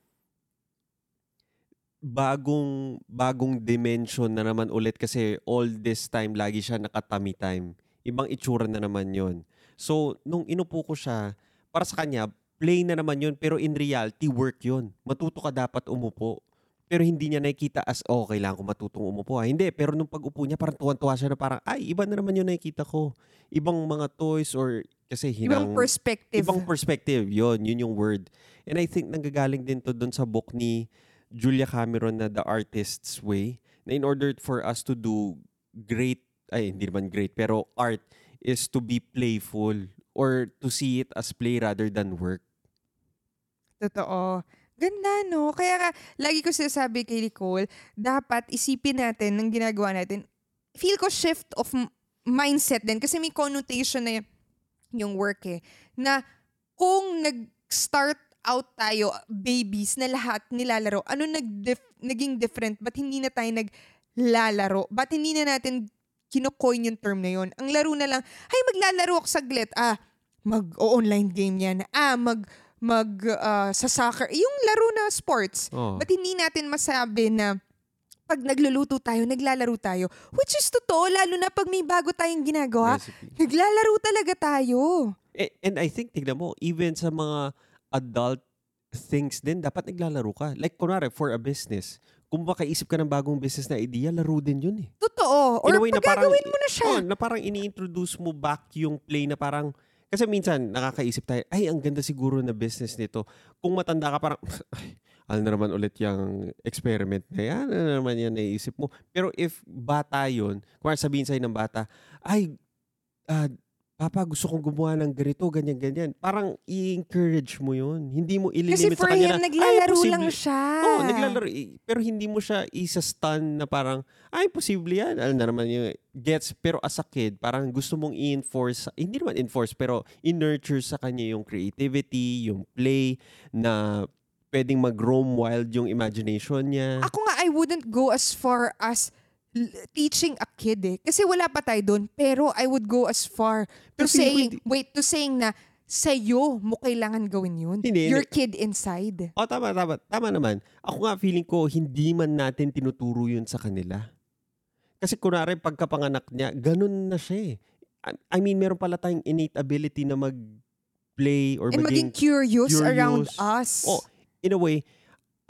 bagong bagong dimension na naman ulit kasi all this time lagi siya nakatami time. Ibang itsura na naman yon. So, nung inupo ko siya, para sa kanya, play na naman yun, pero in reality, work yun. Matuto ka dapat umupo. Pero hindi niya nakikita as, oh, kailangan ko matutong umupo. Ah, hindi, pero nung pag-upo niya, parang tuwan-tuwa siya na parang, ay, iba na naman yun nakikita ko. Ibang mga toys or kasi Ibang hinang... perspective. Ibang perspective, yon yun yung word. And I think nanggagaling din to doon sa book ni Julia Cameron na The Artist's Way na in order for us to do great, ay hindi naman great, pero art is to be playful or to see it as play rather than work. Totoo. Ganda, no? Kaya ka, lagi ko sinasabi kay Nicole, dapat isipin natin ng ginagawa natin. Feel ko shift of mindset din. Kasi may connotation na yung work eh. Na kung nag-start out tayo, babies, na lahat nilalaro, ano nag naging different? Ba't hindi na tayo naglalaro? Ba't hindi na natin kinocoin yung term na yun? Ang laro na lang, ay maglalaro ako saglit. Ah, mag-online game yan. Ah, mag mag ah, sa soccer. Yung laro na sports. Oh. Ba't hindi natin masabi na pag nagluluto tayo, naglalaro tayo? Which is totoo, lalo na pag may bago tayong ginagawa. Recipe. Naglalaro talaga tayo. Eh, And I think, tignan mo, even sa mga adult things din, dapat naglalaro ka. Like, kunwari, for a business, kung makaisip ka ng bagong business na idea, laro din yun eh. Totoo. Or In way na parang- mo na siya. Oh, na parang ini-introduce mo back yung play na parang kasi minsan nakakaisip tayo, ay ang ganda siguro na business nito. Kung matanda ka parang ay, ano na naman ulit yung experiment na yan, ano na naman yan naisip mo. Pero if bata yun, kung sabihin sa'yo ng bata, ay, ah, Papa, gusto kong gumawa ng ganito, ganyan, ganyan. Parang i-encourage mo yun. Hindi mo ililimit sa kanya him, na, naglalaro "Ay, lang posible." siya. Oo, naglalaro. eh, Pero hindi mo siya isa-stun na parang, ay, posible yan. Alam na naman yung gets. Pero as a kid, parang gusto mong i-enforce, hindi naman enforce, pero i-nurture sa kanya yung creativity, yung play, na pwedeng mag-roam wild yung imagination niya. Ako nga, I wouldn't go as far as teaching a kid eh. Kasi wala pa tayo doon. Pero I would go as far to Pero saying, hindi- wait, to saying na sa'yo mo kailangan gawin yun. Hindi, Your hindi. kid inside. Oh, tama, tama. Tama naman. Ako nga, feeling ko, hindi man natin tinuturo yun sa kanila. Kasi kunwari, pagkapanganak niya, ganun na siya eh. I- I mean, meron pala tayong innate ability na mag-play or And maging maging... curious, around curious. us. Oh, in a way,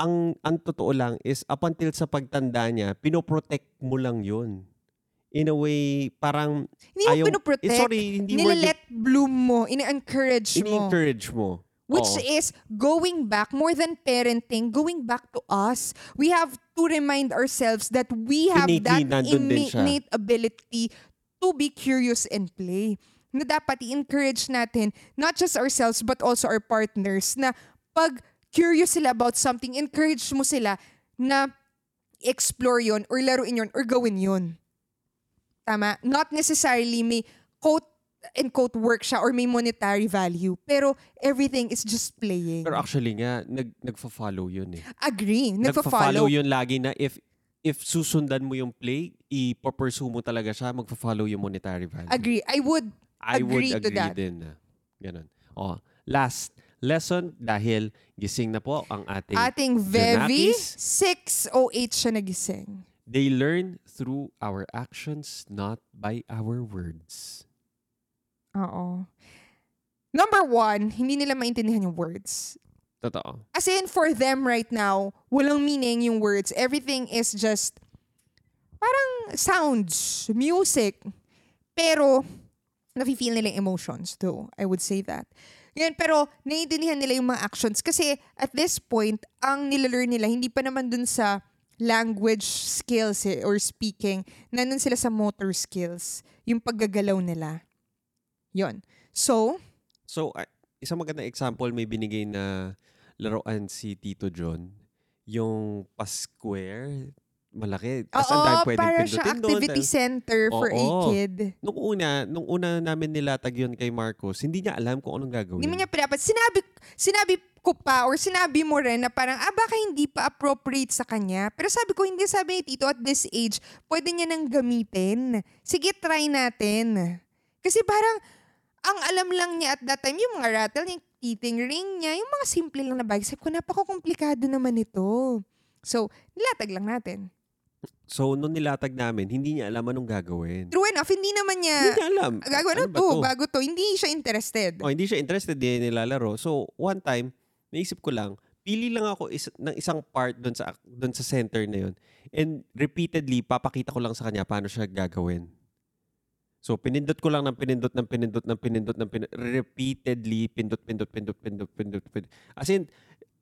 ang, ang totoo lang is up until sa pagtanda niya, pinoprotect mo lang yun. In a way, parang... Hindi mo ayaw- pinoprotect. Eh, sorry, hindi word Nilalet bloom mo. Ini-encourage mo. ini-encourage mo. Which Oo. is going back, more than parenting, going back to us. We have to remind ourselves that we have Innately, that innate ability to be curious and play. Na dapat i-encourage natin, not just ourselves, but also our partners, na pag curious sila about something, encourage mo sila na explore yon or laruin yon or gawin yon. Tama? Not necessarily may quote and quote work siya or may monetary value. Pero everything is just playing. Pero actually nga, nag, nagfa-follow yun eh. Agree. Nagfa-follow yun lagi na if if susundan mo yung play, i-pursue mo talaga siya, magfa-follow yung monetary value. Agree. I would I would agree to agree that. din. Ganun. Oh, last lesson dahil gising na po ang ating ating Vevi, Janakis. 608 siya nagising. they learn through our actions not by our words. Oo. Number one, hindi nila maintindihan yung words. Totoo. As in, for them right now, walang meaning yung words. Everything is just parang sounds, music. Pero, nafe-feel nila yung emotions too. I would say that. Yan, pero naiintindihan nila yung mga actions. Kasi at this point, ang nilalearn nila, hindi pa naman dun sa language skills eh, or speaking. Nandun sila sa motor skills. Yung paggagalaw nila. Yon. So, So, ah, isang magandang example, may binigay na laruan si Tito John. Yung pa-square, malaki. Dami oo, pwedeng para siya pindutin doon. activity center for a Oo. kid. Nung una, nung una namin nilatag yun kay Marcos, hindi niya alam kung anong gagawin. Hindi mo niya pinapat. Sinabi, sinabi ko pa or sinabi mo rin na parang, ah, baka hindi pa appropriate sa kanya. Pero sabi ko, hindi sabi ni Tito, at this age, pwede niya nang gamitin. Sige, try natin. Kasi parang, ang alam lang niya at that time, yung mga rattle, yung teething ring niya, yung mga simple lang na bagay. Sabi ko, napaka-komplikado naman ito. So, nilatag lang natin. So, nung nilatag namin, hindi niya alam anong gagawin. True enough, hindi naman niya, hindi niya alam. gagawin Ano ba to, to? bago to. Hindi siya interested. Oh, hindi siya interested din nilalaro. So, one time, naisip ko lang, pili lang ako is, ng isang part doon sa doon sa center na yun. And repeatedly, papakita ko lang sa kanya paano siya gagawin. So, pinindot ko lang ng pinindot ng pinindot ng pinindot ng pinindot. Repeatedly, pindot, pindot, pindot, pindot, pindot, pindot. As in,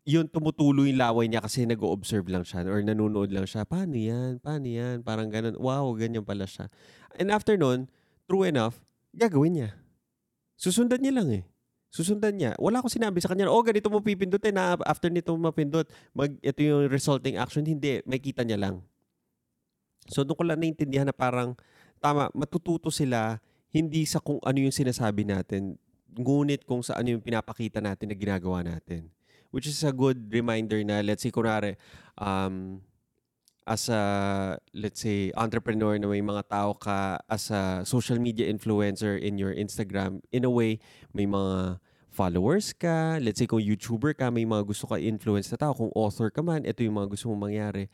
yun tumutuloy yung laway niya kasi nag-observe lang siya or nanonood lang siya. Paano yan? Paano yan? Parang ganun. Wow, ganyan pala siya. And after nun, true enough, gagawin niya. Susundan niya lang eh. Susundan niya. Wala akong sinabi sa kanya, oh, ganito mo pipindutin na after nito mapindot, mag, ito yung resulting action. Hindi, may kita niya lang. So, doon ko lang naintindihan na parang, tama, matututo sila hindi sa kung ano yung sinasabi natin, ngunit kung sa ano yung pinapakita natin na ginagawa natin. Which is a good reminder na, let's say, kunwari, um, as a, let's say, entrepreneur na may mga tao ka, as a social media influencer in your Instagram, in a way, may mga followers ka, let's say kung YouTuber ka, may mga gusto ka influence na tao, kung author ka man, ito yung mga gusto mong mangyari.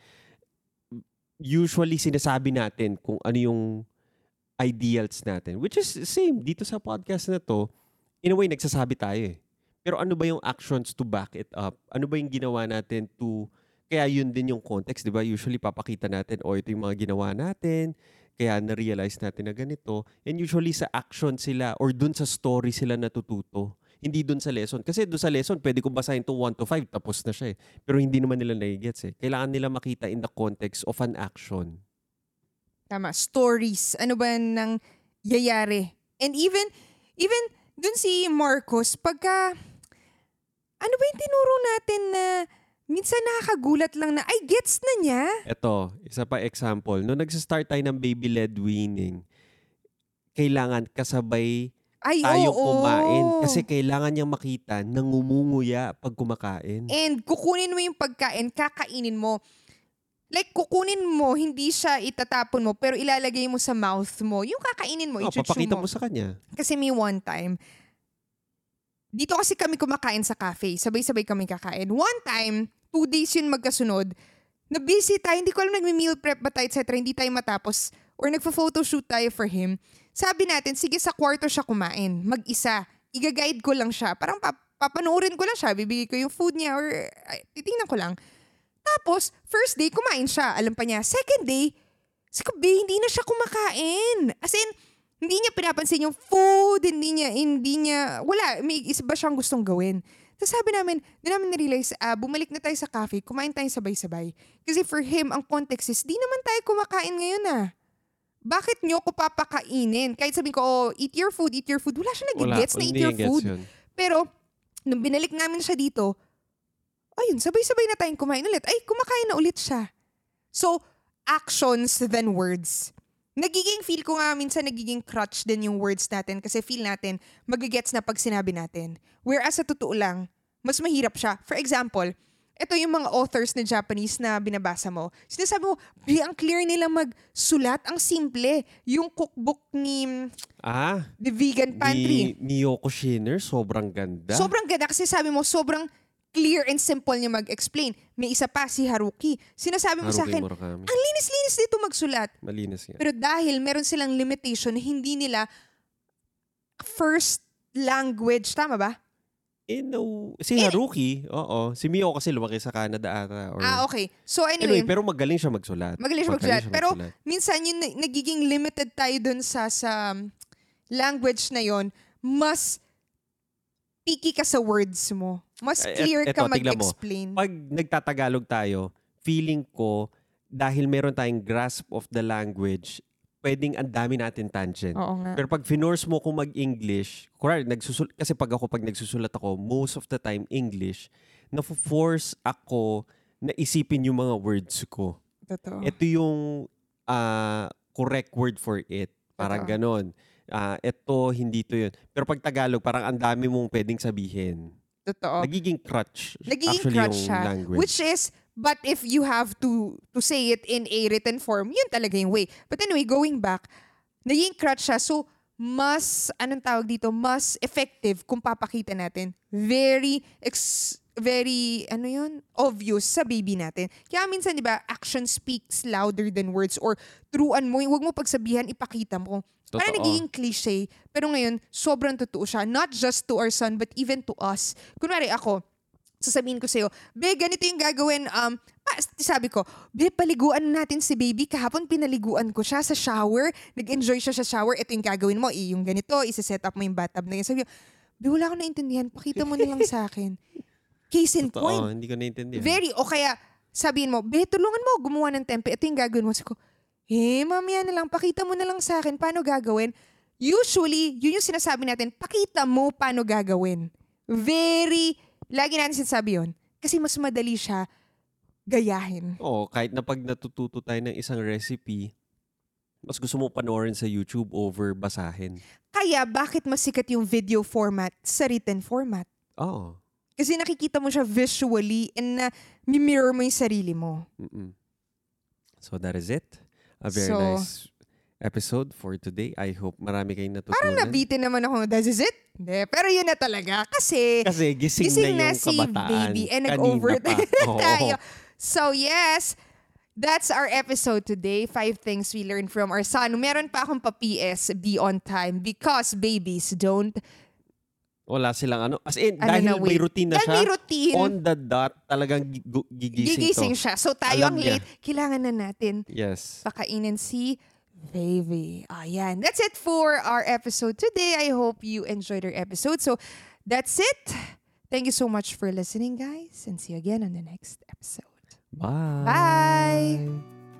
Usually, sinasabi natin kung ano yung ideals natin. Which is same dito sa podcast na to. In a way, nagsasabi tayo eh. Pero ano ba yung actions to back it up? Ano ba yung ginawa natin to... Kaya yun din yung context, di ba? Usually, papakita natin, o ito yung mga ginawa natin, kaya na-realize natin na ganito. And usually, sa action sila or dun sa story sila natututo. Hindi dun sa lesson. Kasi dun sa lesson, pwede ko basahin to 1 to 5, tapos na siya eh. Pero hindi naman nila nai-gets eh. Kailangan nila makita in the context of an action. Tama, stories. Ano ba nang yayari? And even Even dun si Marcos, pagka, ano ba yung tinuro natin na minsan nakakagulat lang na, ay, gets na niya. Ito, isa pa example. Nung nagsa-start tayo ng baby-led weaning, kailangan kasabay Ay, tayo oo. kumain. Kasi kailangan niyang makita na ngumunguya pag kumakain. And kukunin mo yung pagkain, kakainin mo. Like, kukunin mo, hindi siya itatapon mo, pero ilalagay mo sa mouth mo. Yung kakainin mo, oh, ichuchu papakita mo. mo sa kanya. Kasi may one time, dito kasi kami kumakain sa cafe. Sabay-sabay kami kakain. One time, two days yun magkasunod, na busy tayo, hindi ko alam nagme-meal prep ba tayo, etc. Hindi tayo matapos. Or nagpa-photoshoot tayo for him. Sabi natin, sige sa kwarto siya kumain. Mag-isa. Iga-guide ko lang siya. Parang pap- papanoorin ko lang siya. Bibigay ko yung food niya or ay, titingnan ko lang. Tapos, first day, kumain siya. Alam pa niya. Second day, sabi ko, "Be, hindi na siya kumakain. As in, hindi niya pinapansin yung food, hindi niya, hindi niya, wala, may isa ba siyang gustong gawin. Tapos sabi namin, di namin na-realize, ah, bumalik na tayo sa cafe, kumain tayo sabay-sabay. Kasi for him, ang context is, di naman tayo kumakain ngayon ah. Bakit nyo ko papakainin? Kahit sabihin ko, oh, eat your food, eat your food. Wala siya nag-gets na eat your food. yun. Pero, nung binalik namin siya dito, ayun, sabay-sabay na tayong kumain ulit. Ay, kumakain na ulit siya. So, actions than words. Nagiging feel ko nga minsan nagiging crutch din yung words natin kasi feel natin magigets na pag sinabi natin. Whereas sa totoo lang, mas mahirap siya. For example, ito yung mga authors na Japanese na binabasa mo. Sinasabi mo, "Be, ang clear nila magsulat. Ang simple. Yung cookbook ni Ah, The Vegan Pantry. ni, ni Yoko Shiner, sobrang ganda. Sobrang ganda kasi sabi mo, sobrang clear and simple niya mag-explain. May isa pa, si Haruki. Sinasabi mo sa akin, Murakami. ang linis-linis dito magsulat. Malinis nga. Pero dahil meron silang limitation, hindi nila first language, tama ba? Eh, no. Si Eh, Haruki, oo. Si Mio kasi lumaki sa Canada ata. Or, Ah, okay. So Anyway, anyway, pero magaling siya magsulat. magaling siya magsulat. Pero minsan yung na- nagiging limited tayo dun sa, sa um, language na yon mas picky ka sa words mo. Mas Eh, et- clear ka eto, tignan mo. mag-explain. Pag nagtatagalog tayo, feeling ko, dahil meron tayong grasp of the language, pwedeng ang dami natin tangent. Oo nga. Pero pag finorce mo kung mag-English, kunwari, nagsusul kasi pag ako, pag nagsusulat ako, most of the time English, na-force ako na isipin yung mga words ko. Totoo. Ito yung ah, correct word for it. Parang Totoo. ganon. Ah, ito, hindi to yun. Pero pag Tagalog, parang ang dami mong pwedeng sabihin. Totoo. Nagiging crutch. Nagiging actually crutch yung siya. language. Which is, but if you have to to say it in a written form, yun talaga yung way. But anyway, going back, naging crutch siya. So, mas, anong tawag dito, mas effective kung papakita natin. Very, ex, very, ano yun, obvious sa baby natin. Kaya minsan, di ba, action speaks louder than words or turuan mo, huwag mo pagsabihan, ipakita mo. Parang Totoo. nagiging cliche. Pero ngayon, sobrang totoo siya. Not just to our son, but even to us. Kunwari ako, sasabihin ko sa'yo, Be, ganito yung gagawin. Um, pa, sabi ko, Be, paliguan natin si baby. Kahapon pinaliguan ko siya sa shower. Nag-enjoy siya sa shower. Ito yung gagawin mo. Yung ganito, isa-set up mo yung bathtub na yun. Sabi ko, Be, wala ko naintindihan. Pakita mo na lang sa akin. Case in point. Totoo, hindi ko naintindihan. Very, o kaya sabihin mo, be, tulungan mo gumawa ng tempe. Ito yung gagawin mo. Sabi ko, eh, mamaya na lang, pakita mo na lang sa akin paano gagawin. Usually, yun yung sinasabi natin, pakita mo paano gagawin. Very, lagi natin sinasabi yun. Kasi mas madali siya gayahin. Oo, kahit na pag natututo tayo ng isang recipe, mas gusto mo panoorin sa YouTube over basahin. Kaya, bakit mas sikat yung video format sa written format? Oo. Kasi nakikita mo siya visually and na mirror mo yung sarili mo. Mm-mm. So that is it. A very So- nice episode for today. I hope marami kayong natutunan. Parang nabitin naman ako, that is it? Hindi, pero yun na talaga. Kasi, Kasi gising, gising na na yung si kabataan. baby and nag-overtime tayo. So yes, that's our episode today. Five things we learned from our son. Meron pa akong pa-PS, be on time because babies don't. Wala silang ano. As in, Ano dahil na, may routine na Dahil siya, may routine, on the dot, talagang gigising, gigising to. siya. So tayo Alam ang niya. late. Kailangan na natin Yes. pakainin si baby. Ayan. That's it for our episode today. I hope you enjoyed our episode. So that's it. Thank you so much for listening, guys. And see you again on the next episode. Bye. Bye.